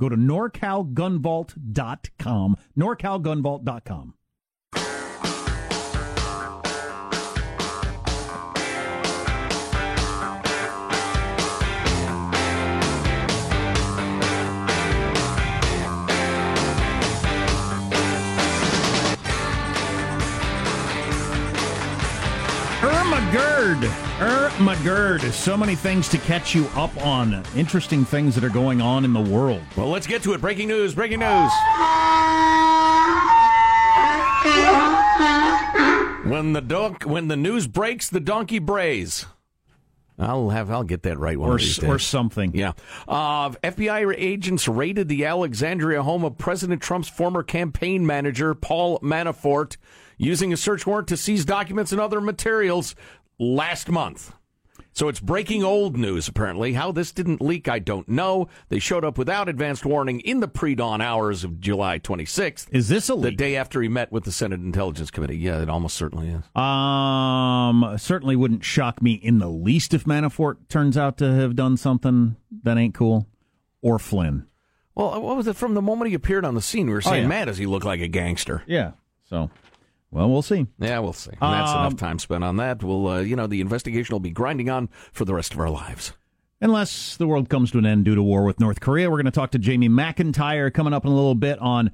Go to norcalgunvault.com. norcalgunvault.com. Ermagerd. Ermagerd. So many things to catch you up on. Interesting things that are going on in the world. Well, let's get to it. Breaking news. Breaking news. When the donk, when the news breaks, the donkey brays. I'll have I'll get that right one or, of these days. or something. Yeah. Uh, FBI agents raided the Alexandria home of President Trump's former campaign manager, Paul Manafort, using a search warrant to seize documents and other materials last month. So it's breaking old news, apparently. How this didn't leak, I don't know. They showed up without advanced warning in the pre dawn hours of July 26th. Is this a leak? The day after he met with the Senate Intelligence Committee. Yeah, it almost certainly is. Um, certainly wouldn't shock me in the least if Manafort turns out to have done something that ain't cool, or Flynn. Well, what was it from the moment he appeared on the scene? We were saying, yeah. man, does he look like a gangster? Yeah. So, well, we'll see. Yeah, we'll see. And that's Um, enough time spent on that. We'll, uh, you know, the investigation will be grinding on for the rest of our lives. Unless the world comes to an end due to war with North Korea, we're going to talk to Jamie McIntyre coming up in a little bit on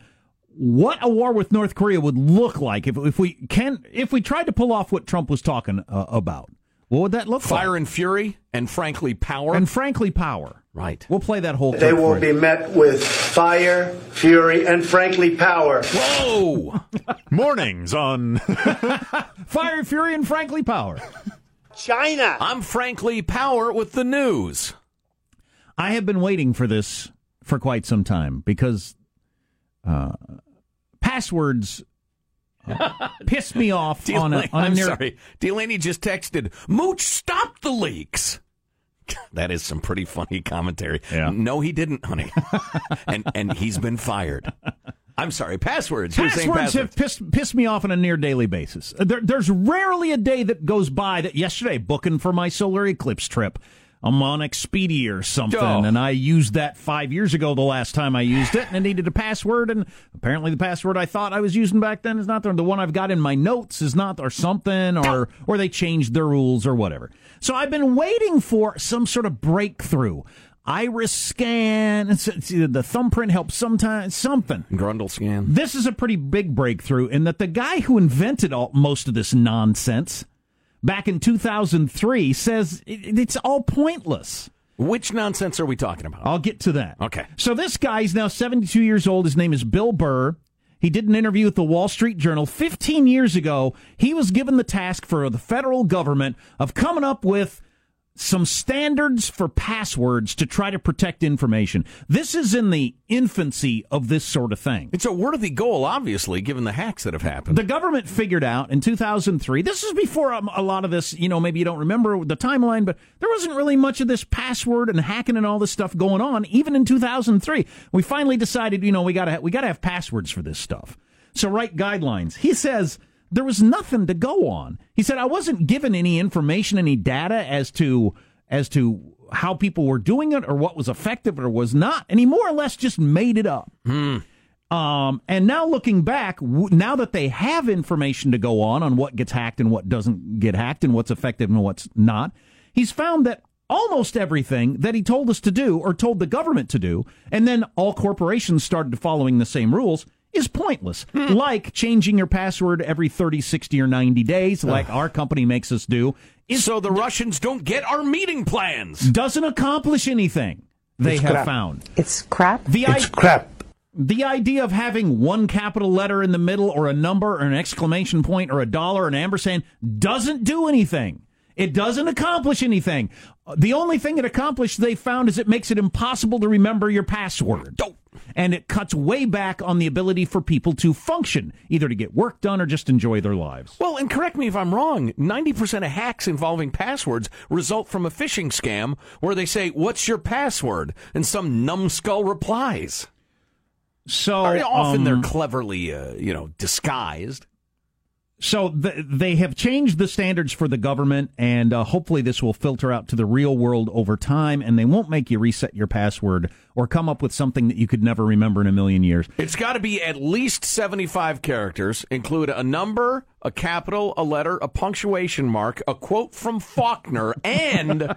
what a war with North Korea would look like if if we can if we tried to pull off what Trump was talking uh, about. What would that look Fire like? Fire and fury, and frankly, power. And frankly, power. Right. We'll play that whole. Thing. They will for be you. met with fire, fury, and frankly, power. Whoa! Mornings on fire, fury, and frankly, power. China. I'm frankly power with the news. I have been waiting for this for quite some time because uh, passwords uh, piss me off on a, Delaney, on a I'm sorry. Delaney just texted, Mooch, stop the leaks. That is some pretty funny commentary. Yeah. No, he didn't, honey. and and he's been fired. I'm sorry. Passwords. Passwords passwords. have pissed, pissed me off on a near daily basis. There, there's rarely a day that goes by that yesterday, booking for my solar eclipse trip. I'm on Expedia or something, Oh. and I used that five years ago the last time I used it, and it needed a password, and apparently the password I thought I was using back then is not there. The one I've got in my notes is not, or something, or, or they changed their rules or whatever. So I've been waiting for some sort of breakthrough. Iris scan, the thumbprint helps sometimes, something. Grundle scan. This is a pretty big breakthrough in that the guy who invented all, most of this nonsense back in 2003 says it's all pointless. Which nonsense are we talking about? I'll get to that. Okay. So this guy is now 72 years old. His name is Bill Burr. He did an interview with the Wall Street Journal 15 years ago. He was given the task for the federal government of coming up with some standards for passwords to try to protect information. This is in the infancy of this sort of thing. It's a worthy goal, obviously, given the hacks that have happened. The government figured out in 2003. This is before um, a lot of this, you know, maybe you don't remember the timeline, but there wasn't really much of this password and hacking and all this stuff going on even in 2003. We finally decided, you know, we got to we got to have passwords for this stuff. So write guidelines. He says there was nothing to go on. He said I wasn't given any information, any data as to as to how people were doing it or what was effective or was not, and he more or less just made it up. Um, and now looking back, w- now that they have information to go on on what gets hacked and what doesn't get hacked and what's effective and what's not, he's found that almost everything that he told us to do or told the government to do, and then all corporations started following the same rules, is pointless. Hmm. Like changing your password every 30, 60, or 90 days, like our company makes us do, is, So the Russians don't get our meeting plans. doesn't accomplish anything, they It's have crap. found. It's crap. The, It's I- crap. the idea of having one capital letter in the middle, or a number, or an exclamation point, or a dollar, or an ampersand doesn't do anything. It doesn't accomplish anything. The only thing it accomplished, they found, is it makes it impossible to remember your password. Don't. And it cuts way back on the ability for people to function, either to get work done or just enjoy their lives. Well, and correct me if I'm wrong, 90% of hacks involving passwords result from a phishing scam where they say, What's your password? And some numbskull replies. So Very often um, they're cleverly, uh, you know, disguised. So th- they have changed the standards for the government, and uh, hopefully this will filter out to the real world over time, and they won't make you reset your password or come up with something that you could never remember in a million years. It's got to be at least 75 characters, include a number, a capital, a letter, a punctuation mark, a quote from Faulkner, and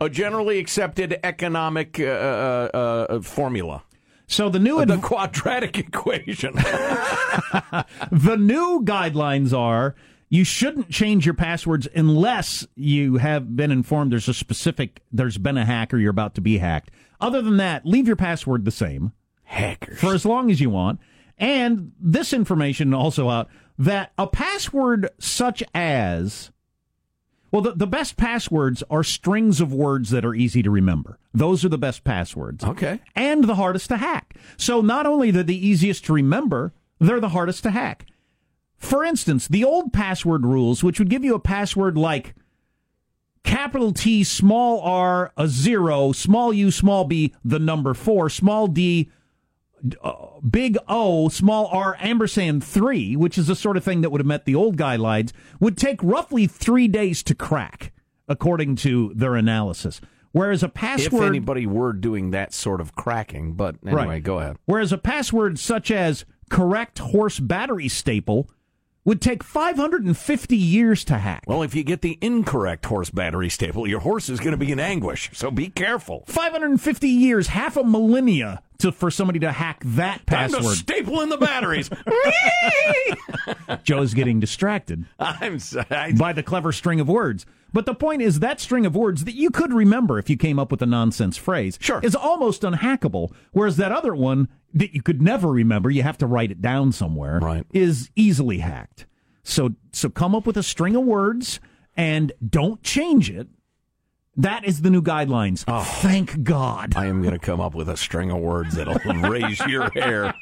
a generally accepted economic uh, uh, uh, formula. So the new The quadratic equation. the new guidelines are you shouldn't change your passwords unless you have been informed there's a specific there's been a hack or you're about to be hacked. Other than that, leave your password the same. Hackers. for as long as you want. And this information also out that a password such as well, the, the best passwords are strings of words that are easy to remember. Those are the best passwords. Okay. And the hardest to hack. So not only they're the easiest to remember, they're the hardest to hack. For instance, the old password rules, which would give you a password like capital T, small r, a zero, small u, small b, the number four, small d, uh, big O, small r, ampersand three, which is the sort of thing that would have met the old guidelines, would take roughly three days to crack, according to their analysis. Whereas a password. if anybody were doing that sort of cracking, but anyway, Right. go ahead. Whereas a password such as correct horse battery staple would take 550 years to hack. Well, if you get the incorrect horse battery staple, your horse is going to be in anguish. So be careful. 550 years, half a millennia to for somebody to hack that Time to password. staple in the batteries. Joe's getting distracted I'm sorry. by the clever string of words. But the point is that string of words that you could remember if you came up with a nonsense phrase Sure. is almost unhackable, whereas that other one that you could never remember, you have to write it down somewhere, Right. is easily hacked. So so come up with a string of words and don't change it. That is the new guidelines. Oh. Thank God. I am going to come up with a string of words that'll raise your hair.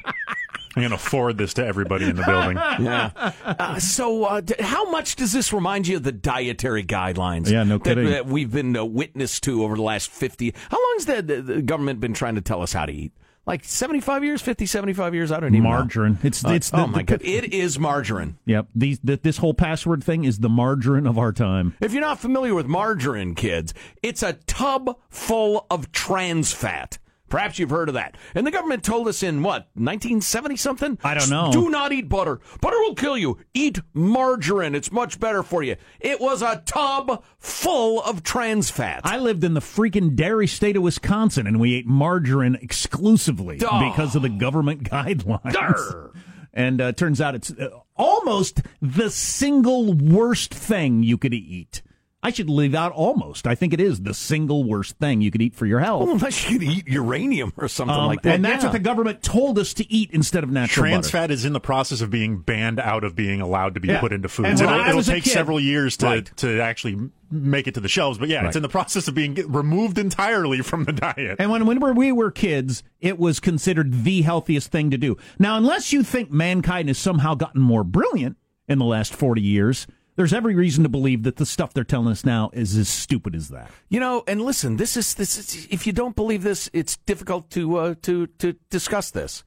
I'm going to forward this to everybody in the building. Yeah. Uh, so, uh, d- how much does this remind you of the dietary guidelines? Yeah, no that- kidding. That, we've been uh, witness to over the last 50. How long has the, the, the government been trying to tell us how to eat? Like 75 years, 50, 75 years? I don't even know. Margarine. It's Uh, it's the, oh, my the- God. It is margarine. Yep. These the, this whole password thing is the margarine of our time. If you're not familiar with margarine, kids, it's a tub full of trans fat. Perhaps you've heard of that. And the government told us in what, 1970 something? I don't know. Do not eat butter. Butter will kill you. Eat margarine. It's much better for you. It was a tub full of trans fat. I lived in the freaking dairy state of Wisconsin, and we ate margarine exclusively Duh. because of the government guidelines. Durr. And uh, turns out it's uh, almost the single worst thing you could eat. I should leave out almost. I think it is the single worst thing you could eat for your health. Well, unless you could eat uranium or something Um, like that. and that's Yeah. what the government told us to eat instead of natural Trans butter. fat is in the process of being banned out of being allowed to be Yeah. put into And foods. when It'll, I it'll take kid- several years to, Right. to actually make it to the shelves, but yeah, Right. it's in the process of being removed entirely from the diet. And when, when we were kids, it was considered the healthiest thing to do. Now, unless you think mankind has somehow gotten more brilliant in the last 40 years, there's every reason to believe that the stuff they're telling us now is as stupid as that. You know, and listen, this is this. Is, if you don't believe this, it's difficult to uh, to to discuss this.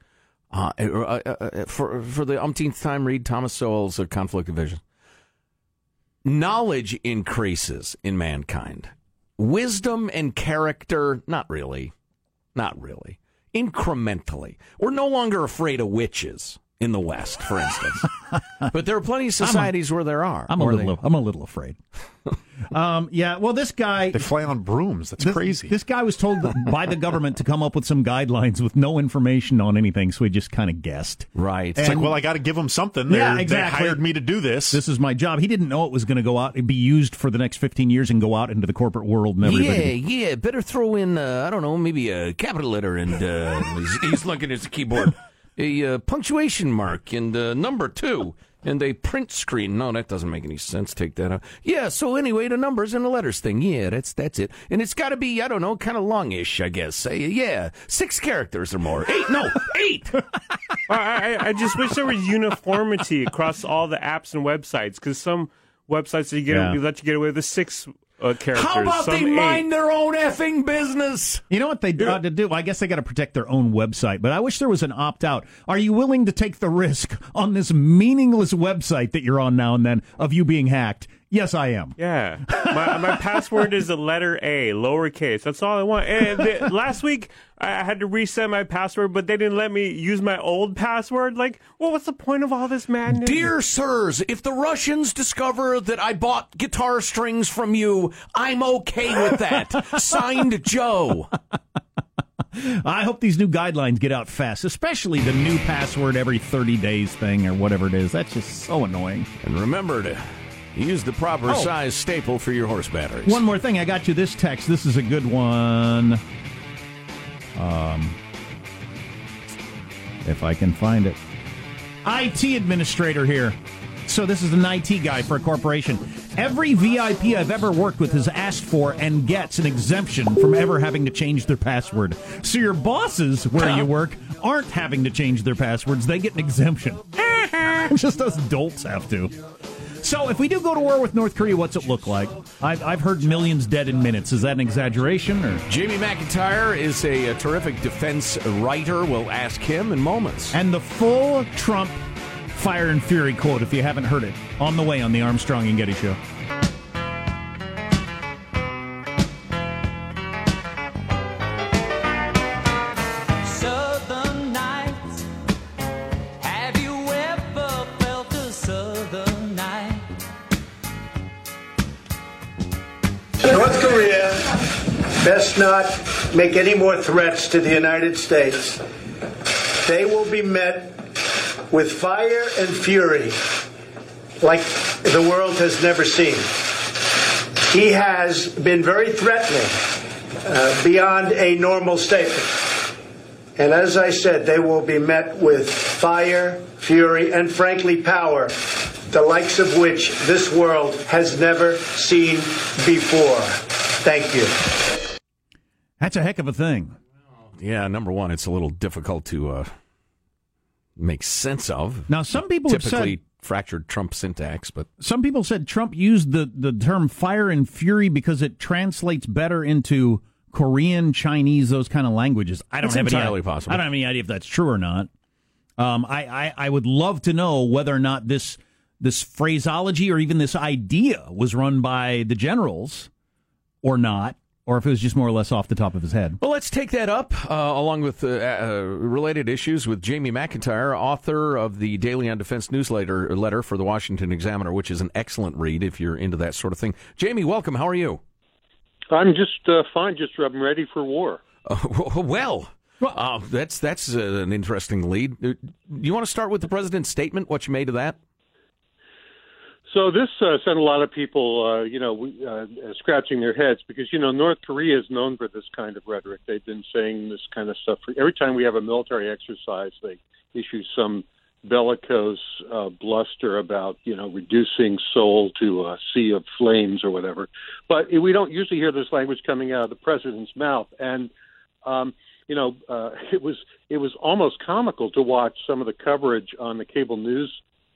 Uh, uh, uh, uh, for for the umpteenth time, read Thomas Sowell's Conflict of Vision. Knowledge increases in mankind. Wisdom and character, not really, not really. Incrementally, we're no longer afraid of witches in the West, for instance. but there are plenty of societies where there are. I'm a little. they- I'm a little afraid. um, yeah. Well, this guy. They fly on brooms. That's This, crazy. This guy was told by the government to come up with some guidelines with no information on anything, so he just kind of guessed. right. it's like, well, I got to give them something. They're, Yeah, exactly. They hired me to do this. This is my job. He didn't know it was going to go out, be used for the next 15 years, and go out into the corporate world and everything. yeah, yeah. Better throw in, uh, I don't know, maybe a capital letter, and uh, he's, he's looking at his keyboard, a uh, punctuation mark, and uh, number two, and a print screen. No, that doesn't make any sense. Take that out. Yeah. So anyway, the numbers and the letters thing. Yeah, that's that's it. And it's got to be, I don't know, kind of longish, I guess. Uh, yeah, six characters or more. Eight? No, eight. I, I, I just wish there was uniformity across all the apps and websites because some websites that you get Yeah. we let you get away with six uh, characters. How about some they eight. mind their own effing business? You know what they ought to do? I guess they got to protect their own website, but I wish there was an opt out. Are you willing to take the risk on this meaningless website that you're on now and then of you being hacked? Yes, I am. Yeah, my, my password is a letter A, lowercase. That's all I want. And the, last week I had to reset my password, but they didn't let me use my old password. Like, well, what's the point of all this madness? Dear sirs, if the Russians discover that I bought guitar strings from you, I'm okay with that. Signed, Joe. I hope these new guidelines get out fast, especially the new password every 30 days thing or whatever it is. That's just so annoying. And remember to use the proper Oh. size staple for your horse batteries. One more thing, I got you this text. This is a good one. Um, if I can find it. IT administrator here. So this is an IT guy for a corporation. Every VIP I've ever worked with has asked for and gets an exemption from ever having to change their password. So your bosses where you work aren't having to change their passwords; they get an exemption. Just us dolts have to. So if we do go to war with North Korea, what's it look like? I've, I've heard millions dead in minutes. Is that an exaggeration or? Jamie McIntyre is a, a terrific defense writer. We'll ask him in moments. And the full Trump fire and fury quote, if you haven't heard it, on the way on the Armstrong and Getty show. Not make any more threats to the United States. They will be met with fire and fury like the world has never seen. He has been very threatening uh, beyond a normal statement. And as I said, they will be met with fire, fury, and frankly, power, the likes of which this world has never seen before. Thank you. That's a heck of a thing. Yeah, number one, it's a little difficult to uh, make sense of. Now, some people have Typically said fractured Trump syntax, but some people said Trump used the, the term fire and fury because it translates better into Korean, Chinese, those kind of languages. I don't It's have entirely any, possible. I don't have any idea if that's true or not. Um, I, I, I would love to know whether or not this this phraseology or even this idea was run by the generals or not, or if it was just more or less off the top of his head. Well, let's take that up uh, along with uh, uh, related issues with Jamie McIntyre, author of the Daily on Defense newsletter letter for the Washington Examiner, which is an excellent read if you're into that sort of thing. Jamie, welcome. How are you? I'm just uh, fine. Just I'm ready for war. Uh, well, uh, that's that's uh, an interesting lead. Uh, You want to start with the president's statement? What you made of that? So this uh, sent a lot of people, uh, you know, we- uh, scratching their heads because you know North Korea is known for this kind of rhetoric. They've been saying this kind of stuff for every time we have a military exercise. They issue some bellicose uh, bluster about you know reducing Seoul to a sea of flames or whatever. But we don't usually hear this language coming out of the president's mouth, and um, you know, uh, it was it was almost comical to watch some of the coverage on the cable news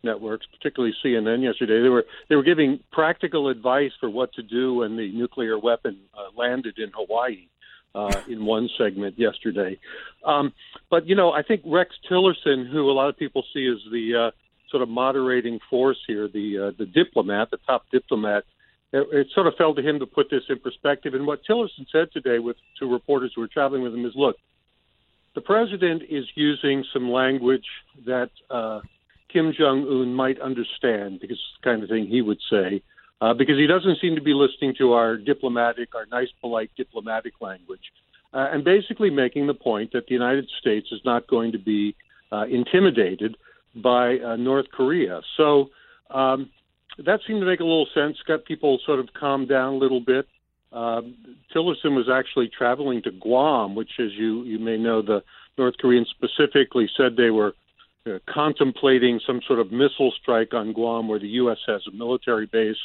networks, particularly CNN yesterday. They were they were giving practical advice for what to do when the nuclear weapon uh, landed in Hawaii. Uh, in one segment yesterday, um, but you know, I think Rex Tillerson, who a lot of people see as the uh, sort of moderating force here, the uh, the diplomat, the top diplomat, it, it sort of fell to him to put this in perspective. And what Tillerson said today with to reporters who were traveling with him is, look, the president is using some language that uh, Kim Jong Un might understand, because it's the kind of thing he would say, uh, because he doesn't seem to be listening to our diplomatic, our nice, polite diplomatic language, uh, and basically making the point that the United States is not going to be uh, intimidated by uh, North Korea. So um, that seemed to make a little sense, got people sort of calmed down a little bit. Uh, Tillerson was actually traveling to Guam, which, as you you may know, the North Koreans specifically said they were uh, contemplating some sort of missile strike on Guam, where the U.S. has a military base,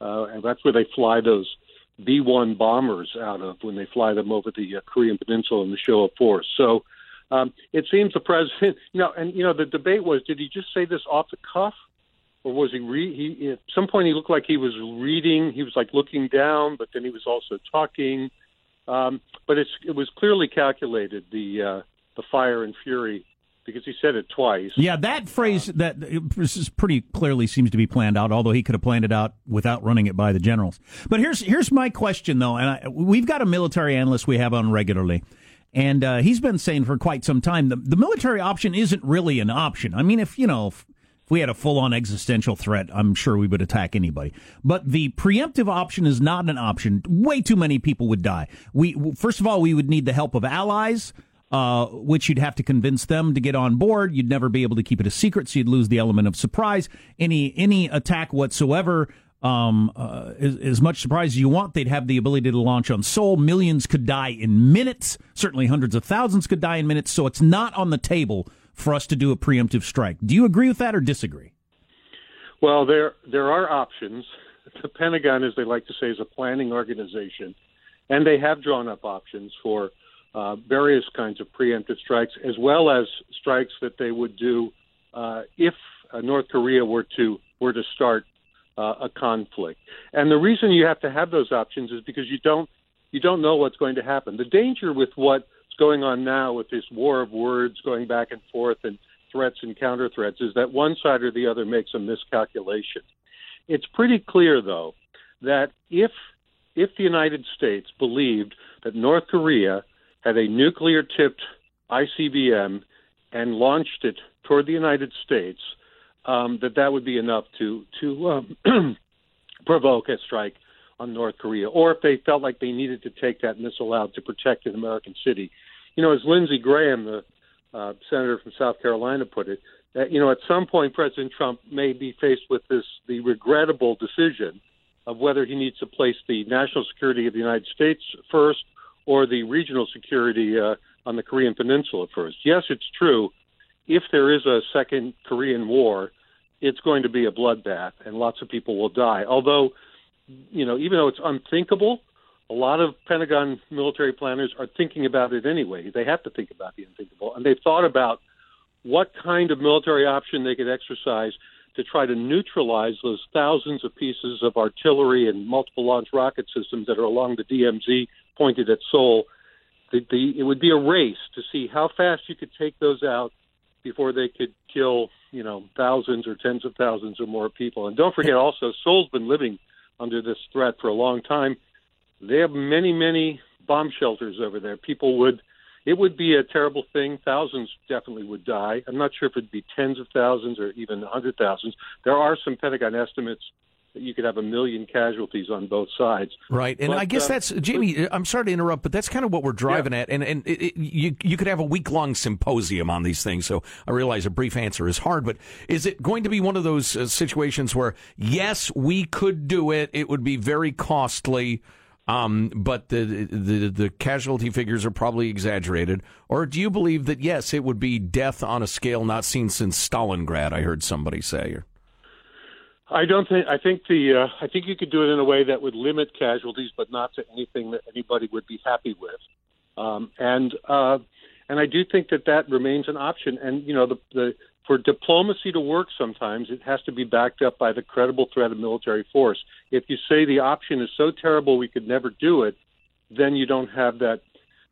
uh, and that's where they fly those B-1 bombers out of when they fly them over the uh, Korean Peninsula in the show of force. So um, it seems the president, you know, and you know, the debate was: did he just say this off the cuff? or was he re- he at some point he looked like he was reading he was like looking down but then he was also talking um, but it's it was clearly calculated the uh, the fire and fury because he said it twice Yeah, that phrase that this is pretty clearly seems to be planned out. Although he could have planned it out without running it by the generals. But here's here's my question though, and I, we've got a military analyst we have on regularly. And uh, he's been saying for quite some time the, the military option isn't really an option. I mean, if you know, if, if we had a full on existential threat, I'm sure we would attack anybody. But the preemptive option is not an option. Way too many people would die. We first of all, we would need the help of allies. Uh, which you'd have to convince them to get on board. You'd never be able to keep it a secret, so you'd lose the element of surprise. Any any attack whatsoever, um, uh, as, as much surprise as you want, they'd have the ability to launch on Seoul. Millions could die in minutes. Certainly, hundreds of thousands could die in minutes. So it's not on the table for us to do a preemptive strike. Do you agree with that or disagree? Well, there there are options. The Pentagon, as they like to say, is a planning organization, and they have drawn up options for uh, various kinds of preemptive strikes, as well as strikes that they would do uh, if uh, North Korea were to were to start uh, a conflict. And the reason you have to have those options is because you don't you don't know what's going to happen. The danger with what's going on now with this war of words going back and forth and threats and counter threats is that one side or the other makes a miscalculation. It's pretty clear though that if if the United States believed that North Korea had a nuclear tipped ICBM and launched it toward the United States, um, that that would be enough to to um, provoke a strike on North Korea, or if they felt like they needed to take that missile out to protect an American city. You know, as Lindsey Graham, the uh, senator from South Carolina, put it, that you know at some point President Trump may be faced with this the regrettable decision of whether he needs to place the national security of the United States first or the regional security uh, on the Korean Peninsula first. Yes, it's true. If there is a second Korean War, it's going to be a bloodbath, and lots of people will die. Although, you know, even though it's unthinkable, a lot of Pentagon military planners are thinking about it anyway. They have to think about the unthinkable, and they've thought about what kind of military option they could exercise to try to neutralize those thousands of pieces of artillery and multiple launch rocket systems that are along the DMZ pointed at Seoul. The, the, it would be a race to see how fast you could take those out before they could kill, you know, thousands or tens of thousands or more people. And don't forget also, Seoul's been living under this threat for a long time. They have many, many bomb shelters over there. People would, it would be a terrible thing. Thousands definitely would die. I'm not sure if it'd be tens of thousands or even a hundred thousands. There are some Pentagon estimates you could have a million casualties on both sides. Right, and But, I guess uh, that's Jamie. I'm sorry to interrupt, but that's kind of what we're driving at, and and it, it, you you could have a week long symposium on these things. So I realize a brief answer is hard, but is it going to be one of those uh, situations where yes, we could do it? It would be very costly. Um, but the, the the casualty figures are probably exaggerated, or do you believe that yes, it would be death on a scale not seen since Stalingrad? I heard somebody say. I don't think. I think the. Uh, I think you could do it in a way that would limit casualties, but not to anything that anybody would be happy with. Um, and uh, and I do think that that remains an option. And you know, the, the for diplomacy to work, sometimes it has to be backed up by the credible threat of military force. If you say the option is so terrible we could never do it, then you don't have that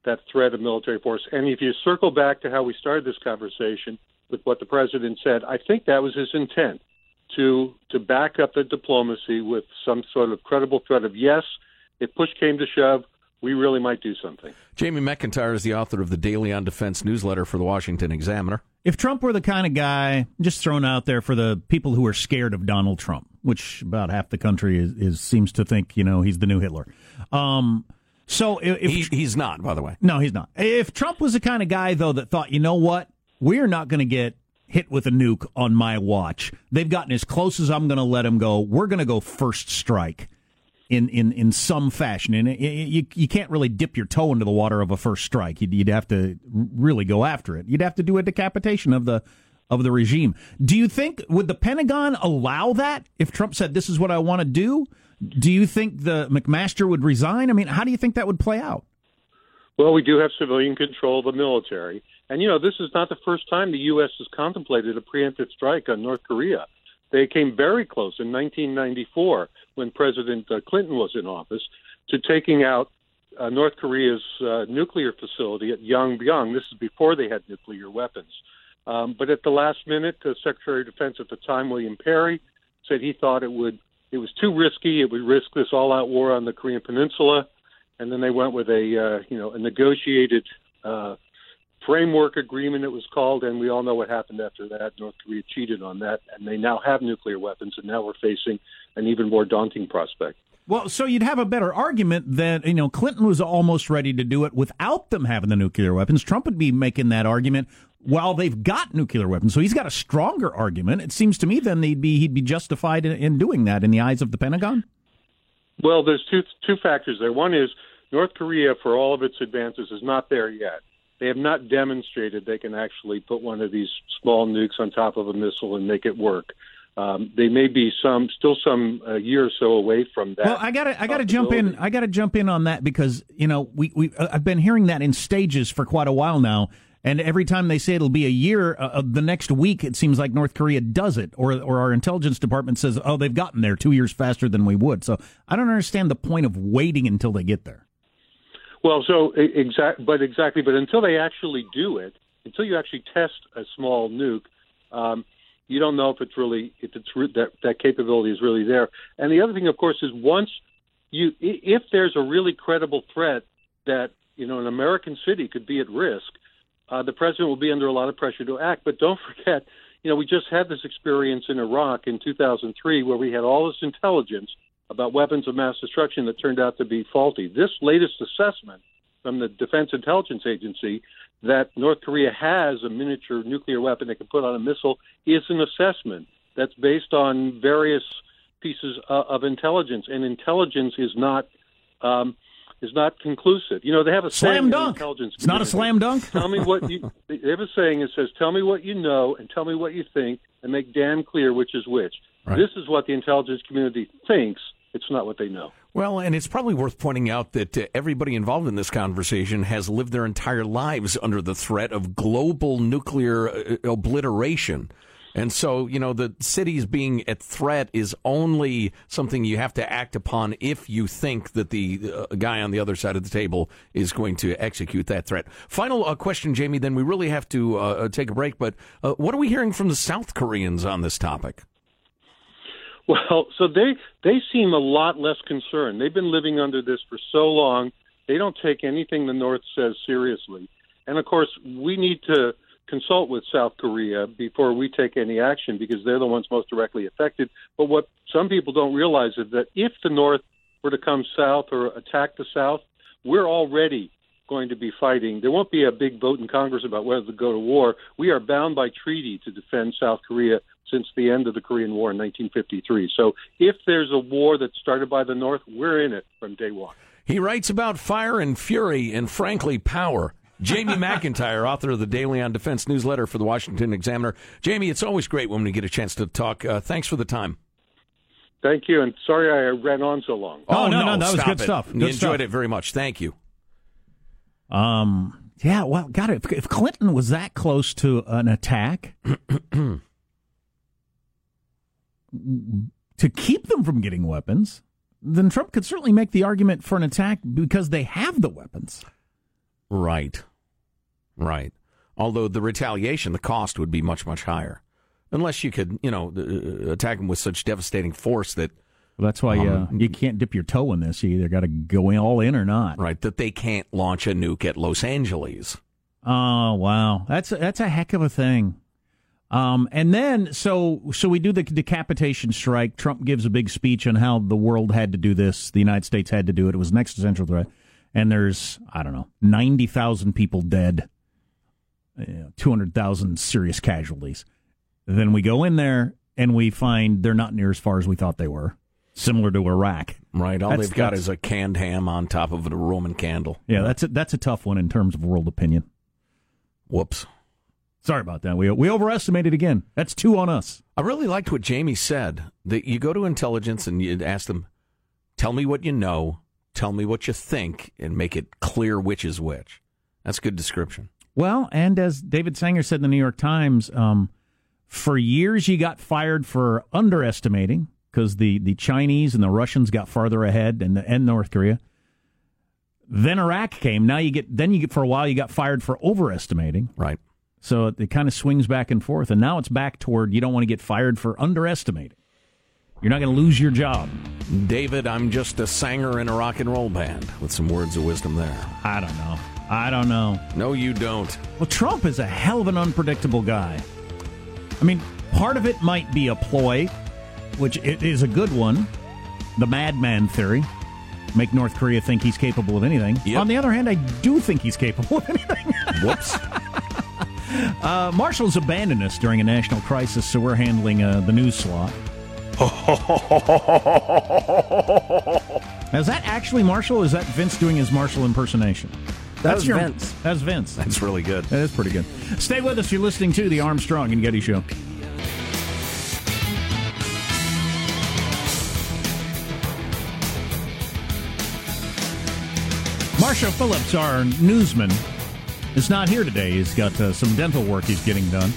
that threat of military force. And if you circle back to how we started this conversation with what the president said, I think that was his intent to to back up the diplomacy with some sort of credible threat of yes, if push came to shove, we really might do something. Jamie McIntyre is the author of the Daily on Defense newsletter for the Washington Examiner. If Trump were the kind of guy, just thrown out there for the people who are scared of Donald Trump, which about half the country is, is seems to think, you know, he's the new Hitler. Um, so if, if He, he's not, by the way. no, he's not. If Trump was the kind of guy though that thought, you know what, we're not going to get hit with a nuke on my watch. They've gotten as close as I'm going to let them go. We're going to go first strike in, in, in some fashion. And it, it- you, you can't really dip your toe into the water of a first strike. You'd, you'd have to really go after it. You'd have to do a decapitation of the of the regime. Do you think would the Pentagon allow that if Trump said this is what I want to do? Do you think the McMaster would resign? I mean, how do you think that would play out? Well, we do have civilian control of the military. And, you know, this is not the first time the U.S. has contemplated a preemptive strike on North Korea. They came very close in 1994 when President uh, Clinton was in office to taking out uh, North Korea's uh, nuclear facility at Yongbyon. This is before they had nuclear weapons. Um, but at the last minute, the Secretary of Defense at the time, William Perry, said he thought it would it was too risky. It would risk this all-out war on the Korean Peninsula, and then they went with a uh, you know a negotiated uh, framework agreement. It was called, and we all know what happened after that. North Korea cheated on that, and they now have nuclear weapons, and now we're facing an even more daunting prospect. Well, so you'd have a better argument that, you know, Clinton was almost ready to do it without them having the nuclear weapons. Trump would be making that argument while they've got nuclear weapons. So he's got a stronger argument. It seems to me then he'd be he'd be justified in, in doing that in the eyes of the Pentagon. Well, there's two two factors there. One is North Korea, for all of its advances, is not there yet. They have not demonstrated they can actually put one of these small nukes on top of a missile and make it work. Um, they may be some still some a year or so away from that. Well, I got to I got to jump in. I got to jump in on that because you know we we uh, I've been hearing that in stages for quite a while now, and every time they say it'll be a year, uh, uh, the next week it seems like North Korea does it, or or our intelligence department says, oh, they've gotten there two years faster than we would. So I don't understand the point of waiting until they get there. Well, so exact, but exactly, but until they actually do it, until you actually test a small nuke, um, you don't know if it's really if it's re- that that capability is really there. And the other thing, of course, is once you if there's a really credible threat that you know an American city could be at risk, uh, the president will be under a lot of pressure to act. But don't forget, you know, we just had this experience in Iraq in 2003 where we had all this intelligence about weapons of mass destruction that turned out to be faulty. This latest assessment from the Defense Intelligence Agency that North Korea has a miniature nuclear weapon that can put on a missile is an assessment that's based on various pieces uh, of intelligence, and intelligence is not um, is not conclusive. You know, they have a Slam dunk. intelligence It's not a slam dunk. tell me what you. They have a saying that says, "Tell me what you know, and tell me what you think, and make damn clear which is which." Right. This is what the intelligence community thinks. It's not what they know. Well, and it's probably worth pointing out that uh, everybody involved in this conversation has lived their entire lives under the threat of global nuclear uh, obliteration. And so, you know, the cities being at threat is only something you have to act upon if you think that the uh, guy on the other side of the table is going to execute that threat. Final uh, question, Jamie, then we really have to uh, take a break. But uh, what are we hearing from the South Koreans on this topic? Well, so they they seem a lot less concerned. They've been living under this for so long. They don't take anything the North says seriously. And of course, we need to consult with South Korea before we take any action because they're the ones most directly affected. But what some people don't realize is that if the North were to come south or attack the South, we're already going to be fighting. There won't be a big vote in Congress about whether to go to war. We are bound by treaty to defend South Korea since the end of the Korean War in 1953. So if there's a war that's started by the North, we're in it from day one. He writes about fire and fury and, frankly, power. Jamie McIntyre, author of the Daily on Defense newsletter for the Washington Examiner. Jamie, it's always great when we get a chance to talk. Uh, thanks for the time. Thank you, and sorry I ran on so long. Oh, no, no, that was good it. stuff. You Good enjoyed stuff. it very much. Thank you. Um. Yeah. Well, God, if, if Clinton was that close to an attack, to keep them from getting weapons, then Trump could certainly make the argument for an attack because they have the weapons. Right. Right. Although the retaliation, the cost would be much, much higher. Unless you could, you know, uh, attack them with such devastating force that That's why uh, you can't dip your toe in this. You either got to go in all in or not. Right, that they can't launch a nuke at Los Angeles. Oh wow, that's that's a heck of a thing. Um, and then so so we do the decapitation strike. Trump gives a big speech on how the world had to do this. The United States had to do it. It was an existential threat. And there's I don't know ninety thousand people dead, two hundred thousand serious casualties. Then we go in there and we find they're not near as far as we thought they were. Similar to Iraq, Right, all That's- they've got is a canned ham on top of a Roman candle. yeah, that's a, that's a tough one in terms of world opinion. Whoops. Sorry about that. We we overestimated again. That's two on us. I really liked what Jamie said. That you go to intelligence and you ask them, "Tell me what you know, tell me what you think, and make it clear which is which." That's a good description. Well, and as David Sanger said in the New York Times, um, for years you got fired for underestimating because the, the Chinese and the Russians got farther ahead, and and North Korea. Then Iraq came. Now you get then you get for a while you got fired for overestimating. Right. So it, it kind of swings back and forth, and now it's back toward you don't want to get fired for underestimating. You're not going to lose your job. David, I'm just a singer in a rock and roll band with some words of wisdom there. I don't know. I don't know. No, you don't. Well, Trump is a hell of an unpredictable guy. I mean, part of it might be a ploy, which it is a good one, the madman theory. Make North Korea think he's capable of anything. Yep. On the other hand, I do think he's capable of anything. Whoops. Uh, Marshall's abandoned us during a national crisis, so we're handling uh, the news slot. Now, is that actually Marshall? Is that Vince doing his Marshall impersonation? That's was Vince. That's Vince. That's really good. That is pretty good. Stay with us. You're listening to the Armstrong and Getty Show. Marshall Phillips, our newsman, is not here today. He's got uh, some dental work he's getting done.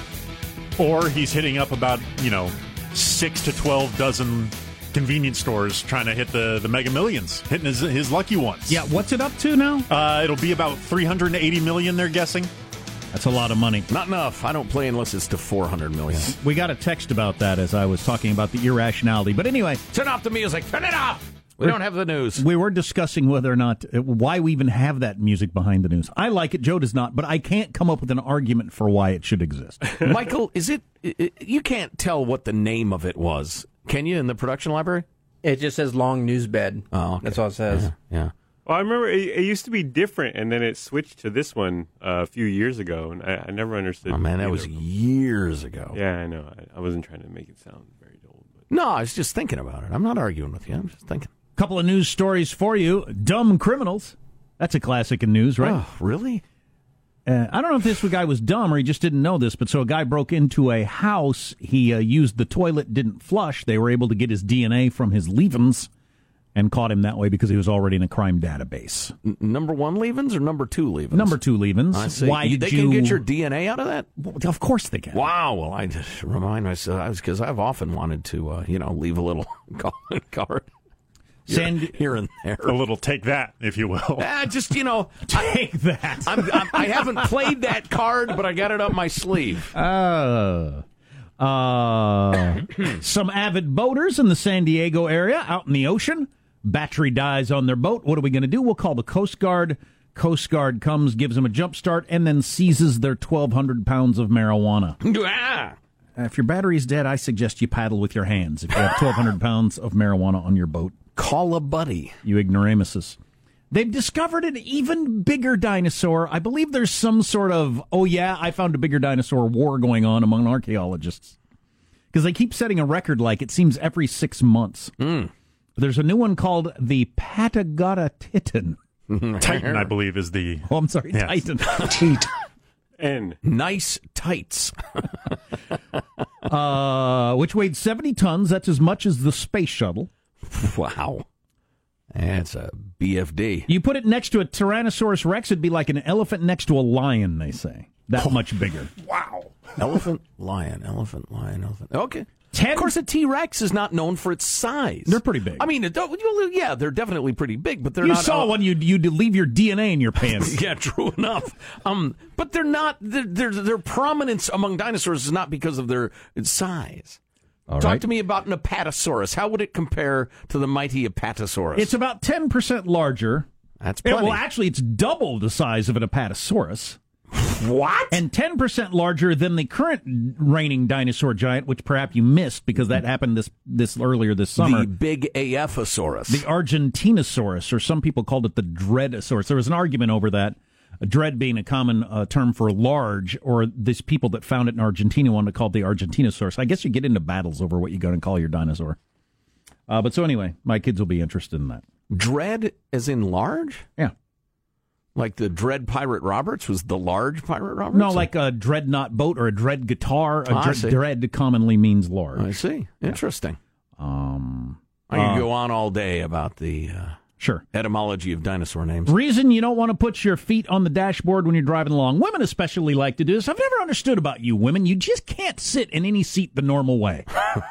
Or he's hitting up about, you know, six to 12 dozen convenience stores trying to hit the, the mega millions, hitting his, his lucky ones. Yeah, what's it up to now? Uh, it'll be about 380 million, they're guessing. That's a lot of money. Not enough. I don't play unless it's to 400 million. We got a text about that as I was talking about the irrationality. But anyway, Turn off the music. Turn it off. We don't have the news. we were discussing whether or not uh, why we even have that music behind the news. I like it. Joe does not, but I can't come up with an argument for why it should exist. Michael, is it, i i- You can't tell what the name of it was, can you, in the production library? It just says long news bed. Oh, okay. That's all it says. Yeah. Well, I remember it, it used to be different, and then it switched to this one uh, a few years ago, and I, I never understood. Oh, man, that was years ago. Yeah, I know. I, I wasn't trying to make it sound very old. But. No, I was just thinking about it. I'm not arguing with you. I'm just thinking. Couple of news stories for you. Dumb criminals. That's a classic in news, right? Oh, really? Uh, I don't know if this guy was dumb or he just didn't know this, but so a guy broke into a house. He uh, used the toilet, didn't flush. They were able to get his DNA from his leavings and caught him that way because he was already in a crime database. N- number one leavings or number two leavings? Number two leavings. I see. Why You- did they you? can get your DNA out of that? Of course they can. Wow. Well, I just remind myself because I've often wanted to, uh, you know, leave a little comment card Send here and there. A little take that, if you will. Ah, just you know, I, take that. I'm, I'm, I haven't played that card, but I got it up my sleeve. Uh, uh, some avid boaters in the San Diego area out in the ocean. Battery dies on their boat. What are we going to do? We'll call the Coast Guard. Coast Guard comes, gives them a jump start, and then seizes their 1,200 pounds of marijuana. Ah. Uh, If your battery's dead, I suggest you paddle with your hands. If you have 1,200 pounds of marijuana on your boat, Call a buddy. you ignoramuses. They've discovered an even bigger dinosaur. I believe there's some sort of, oh yeah, I found a bigger dinosaur war going on among archaeologists. Because they keep setting a record like it seems every six months. There's a new one called the Patagotta Titan. Titan, I believe, is the. Oh, I'm sorry, Yes. Titan. And Nice tights. uh, which weighed 70 tons. That's as much as the space shuttle. wow. That's a BFD. You put it next to a Tyrannosaurus Rex, it'd be like an elephant next to a lion, they say. That much bigger. Wow. Elephant, lion, elephant, lion, elephant. Okay. Ten- Of course, a T Rex is not known for its size. They're pretty big. I mean, it don't- well, yeah, they're definitely pretty big, but they're You not. saw uh, one, you'd, you'd leave your DNA in your pants. Yeah, true enough. Um, but they're not. Their their prominence among dinosaurs is not because of their size. Talk right. to me about an apatosaurus. How would it compare to the mighty apatosaurus? It's about 10% larger. That's plenty. well, actually, it's double the size of an apatosaurus. what? And 10% larger than the current reigning dinosaur giant, which perhaps you missed because that happened this, this earlier this summer. the big AFosaurus. the Argentinosaurus, or some people called it the Dreadosaurus. There was an argument over that. Dread being a common uh, term for large, or these people that found it in Argentina wanted to call it the Argentinosaurus. I guess you get into battles over what you're going to call your dinosaur. Uh, but so anyway, my kids will be interested in that. Dread as in large? Yeah. Like the Dread Pirate Roberts was the large Pirate Roberts? No, like a dreadnought boat or a dread guitar. A Ah, I dread, see. dread commonly means large. I see. Interesting. Um, I could Uh, go on all day about the uh, sure. etymology of dinosaur names. Reason you don't want to put your feet on the dashboard when you're driving along. Women especially like to do this. I've never understood about you women. You just can't sit in any seat the normal way.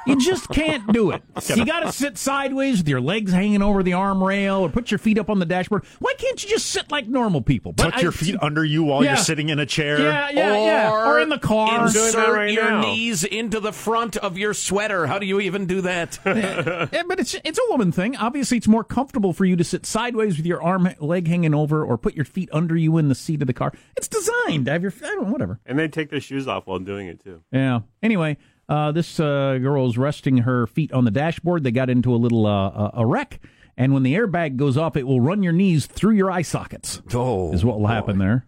You just can't do it. You got to sit sideways with your legs hanging over the arm rail or put your feet up on the dashboard. Why can't you just sit like normal people? But Tuck I- your feet under you while Yeah. you're sitting in a chair. Yeah, yeah, yeah. Or in the car. Insert right your now. knees into the front of your sweater. How do you even do that? Yeah, but it's it's a woman thing. Obviously, it's more comfortable for you to sit sideways with your arm leg hanging over, or put your feet under you in the seat of the car. It's designed to have your I don't whatever. And they take their shoes off while doing it too. Yeah. Anyway, uh, this uh, girl is resting her feet on the dashboard. They got into a little uh, a- a wreck, and when the airbag goes off, it will run your knees through your eye sockets. oh, Is what will happen there.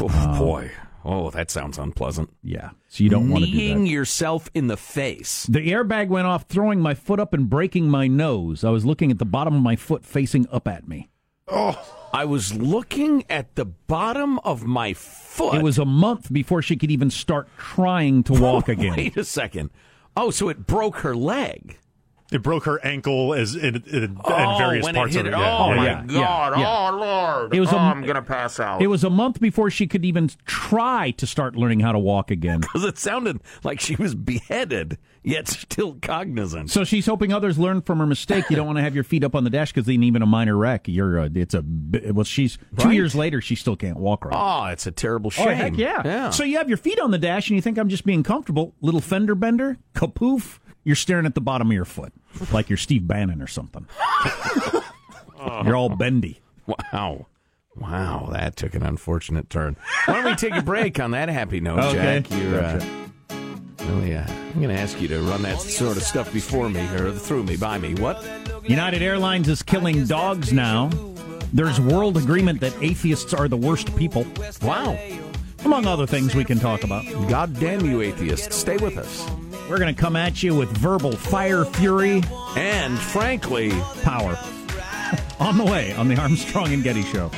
Oh, boy. Oh, that sounds unpleasant. Yeah. So you don't want to do that. yourself in the face. The airbag went off, throwing my foot up and breaking my nose. I was looking at the bottom of my foot facing up at me. Oh. I was looking at the bottom of my foot. It was a month before she could even start trying to walk again. Wait a second. Oh, so it broke her leg. It broke her ankle as in, in, in oh, various parts it of it. it. Yeah. Oh, Yeah. my yeah, God. yeah, yeah. Oh, Lord. It was oh, a- I'm going to pass out. It was a month before she could even try to start learning how to walk again. Because it sounded like she was beheaded, yet still cognizant. So she's hoping others learn from her mistake. You don't want to have your feet up on the dash because then even a minor wreck, you're a, it's a well. She's two Right. years later, she still can't walk right. Oh, it's a terrible shame. Oh, heck yeah. yeah. So you have your feet on the dash and you think I'm just being comfortable. Little fender bender, kapoof. You're staring at the bottom of your foot like you're Steve Bannon or something. You're all bendy. Wow. Wow, that took an unfortunate turn. Why don't we take a break on that happy note, Okay. Jack? You're, uh, really, uh, I'm going to ask you to run that sort of stuff before me, or through me, by me. What? United Airlines is killing dogs now. There's world agreement that atheists are the worst people, Wow. among other things we can talk about. God damn you, atheists. Stay with us. We're going to come at you with verbal fire, fury, And frankly, power. on the way on the Armstrong and Getty Show.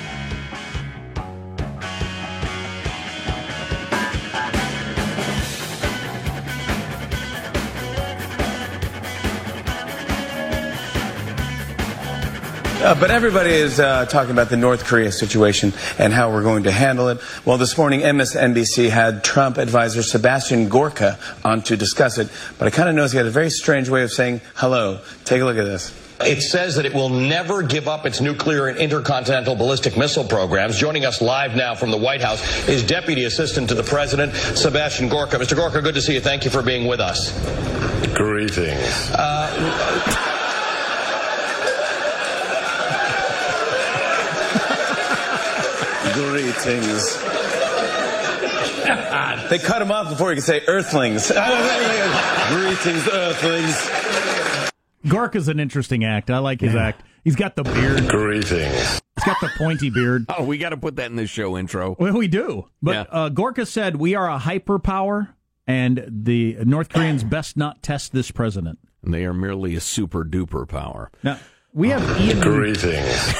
Uh, but everybody is uh, talking about the North Korea situation and how we're going to handle it. Well, this morning, MSNBC had Trump advisor Sebastian Gorka on to discuss it. But I kind of noticed he had a very strange way of saying hello. Take a look at this. It says that it will never give up its nuclear and intercontinental ballistic missile programs. Joining us live now from the White House is Deputy Assistant to the President, Sebastian Gorka. Mr. Gorka, good to see you. Thank you for being with us. Greetings. Greetings. they cut him off before he could say Earthlings. Greetings, Earthlings. Gorka's an interesting act. I like his act. He's got the beard. Greetings. He's got the pointy beard. oh, we got to put that in the show intro. Well, we do. But Yeah. uh, Gorka said we are a hyperpower, and the North Koreans best not test this president. And they are merely a super duper power. Now we have Ian. Greetings.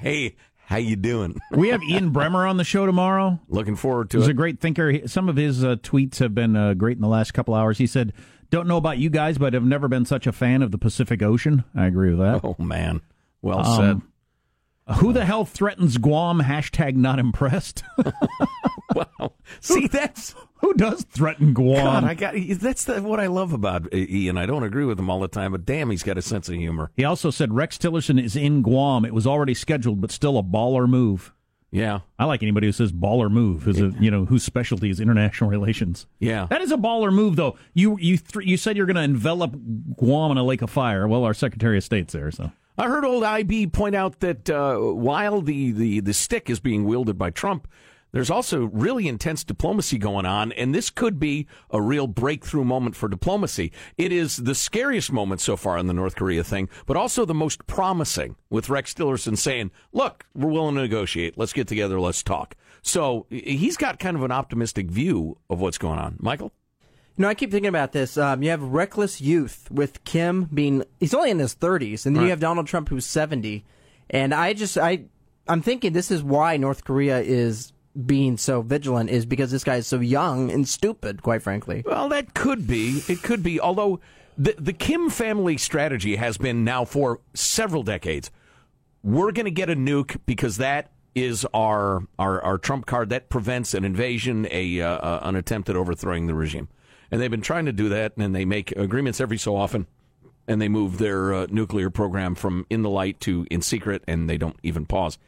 Hey, how you doing? We have Ian Bremmer on the show tomorrow. Looking forward to He's it. a great thinker. Some of his uh, tweets have been uh, great in the last couple hours. He said, "Don't know about you guys, but I've never been such a fan of the Pacific Ocean." I agree with that. oh man, well Um, said. Who the hell threatens Guam? Hashtag not impressed. Wow. See, that's Who does threaten Guam? God. I got that's the, what I love about Ian. I don't agree with him all the time, but damn, he's got a sense of humor. He also said Rex Tillerson is in Guam. It was already scheduled, but still a baller move. Yeah. I like anybody who says baller move, who's a, you know whose specialty is international relations. Yeah. That is a baller move, though. You you th- you said you're going to envelop Guam in a lake of fire. Well, our Secretary of State's there, so I heard old IB point out that uh, while the, the, the stick is being wielded by Trump, there's also really intense diplomacy going on, and this could be a real breakthrough moment for diplomacy. It is the scariest moment so far in the North Korea thing, but also the most promising, with Rex Tillerson saying, Look, we're willing to negotiate. Let's get together. Let's talk. So he's got kind of an optimistic view of what's going on. Michael? You know, I keep thinking about this. Um, you have reckless youth with Kim being, he's only in his 30s, and then Right. you have Donald Trump who's 70. And I just, I, I'm thinking this is why North Korea is being so vigilant, is because this guy is so young and stupid, quite frankly. Well, that could be. It could be. Although the the Kim family strategy has been now for several decades. We're going to get a nuke because that is our, our our trump card that prevents an invasion, a uh, uh, an attempt at overthrowing the regime, and they've been trying to do that, and they make agreements every so often, and they move their uh, nuclear program from in the light to in secret, and they don't even pause.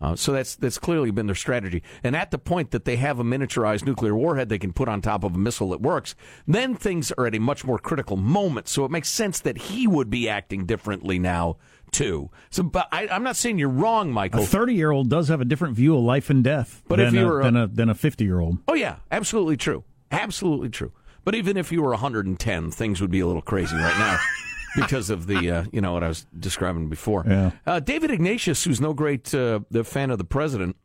Uh, so that's that's clearly been their strategy. And at the point that they have a miniaturized nuclear warhead they can put on top of a missile that works, then things are at a much more critical moment. So it makes sense that he would be acting differently now too. So, but I, I'm not saying you're wrong, Michael. a 30 year old does have a different view of life and death But than, if you were a- than a than a 50 year old. Oh yeah, absolutely true, absolutely true. But even if you were 110, things would be a little crazy right now. Because of the, uh, you know, what I was describing before. Yeah. Uh, David Ignatius, who's no great uh, the fan of the president,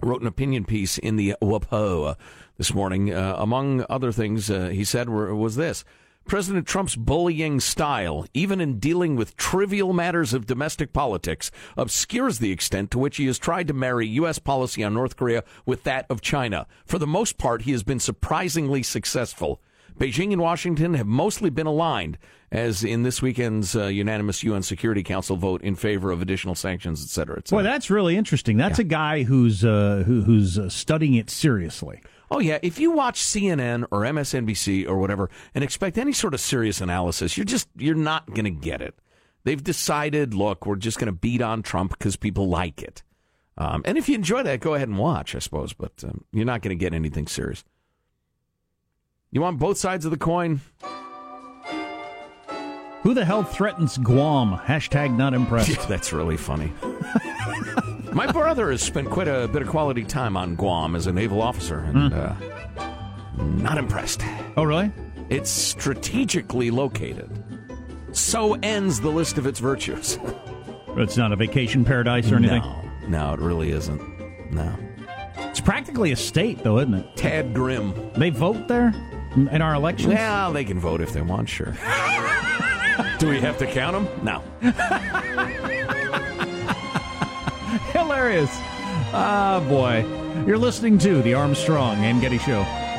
wrote an opinion piece in the WAPO uh, this morning. Uh, among other things, uh, he said were, was this. President Trump's bullying style, even in dealing with trivial matters of domestic politics, obscures the extent to which he has tried to marry U.S. policy on North Korea with that of China. For the most part, he has been surprisingly successful. Beijing and Washington have mostly been aligned, as in this weekend's uh, unanimous UN Security Council vote in favor of additional sanctions, et cetera, et cetera. Boy, that's really interesting. That's a guy who's uh, who, who's uh, studying it seriously. Oh yeah, if you watch CNN or MSNBC or whatever and expect any sort of serious analysis, you're just you're not going to get it. They've decided, look, we're just going to beat on Trump because people like it. Um, and if you enjoy that, go ahead and watch, I suppose, but um, you're not going to get anything serious. You want both sides of the coin? Who the hell threatens Guam? Hashtag not impressed. That's really funny. My brother has spent quite a bit of quality time on Guam as a naval officer, and uh, not impressed. Oh, really? It's strategically located. So ends the list of its virtues. It's not a vacation paradise or anything. No, no, it really isn't. No. It's practically a state, though, isn't it? Tad Grim. They vote there in our elections. Yeah, they can vote if they want, sure. Do we have to count them? No. Hilarious. Ah, boy. You're listening to the Armstrong and Getty Show.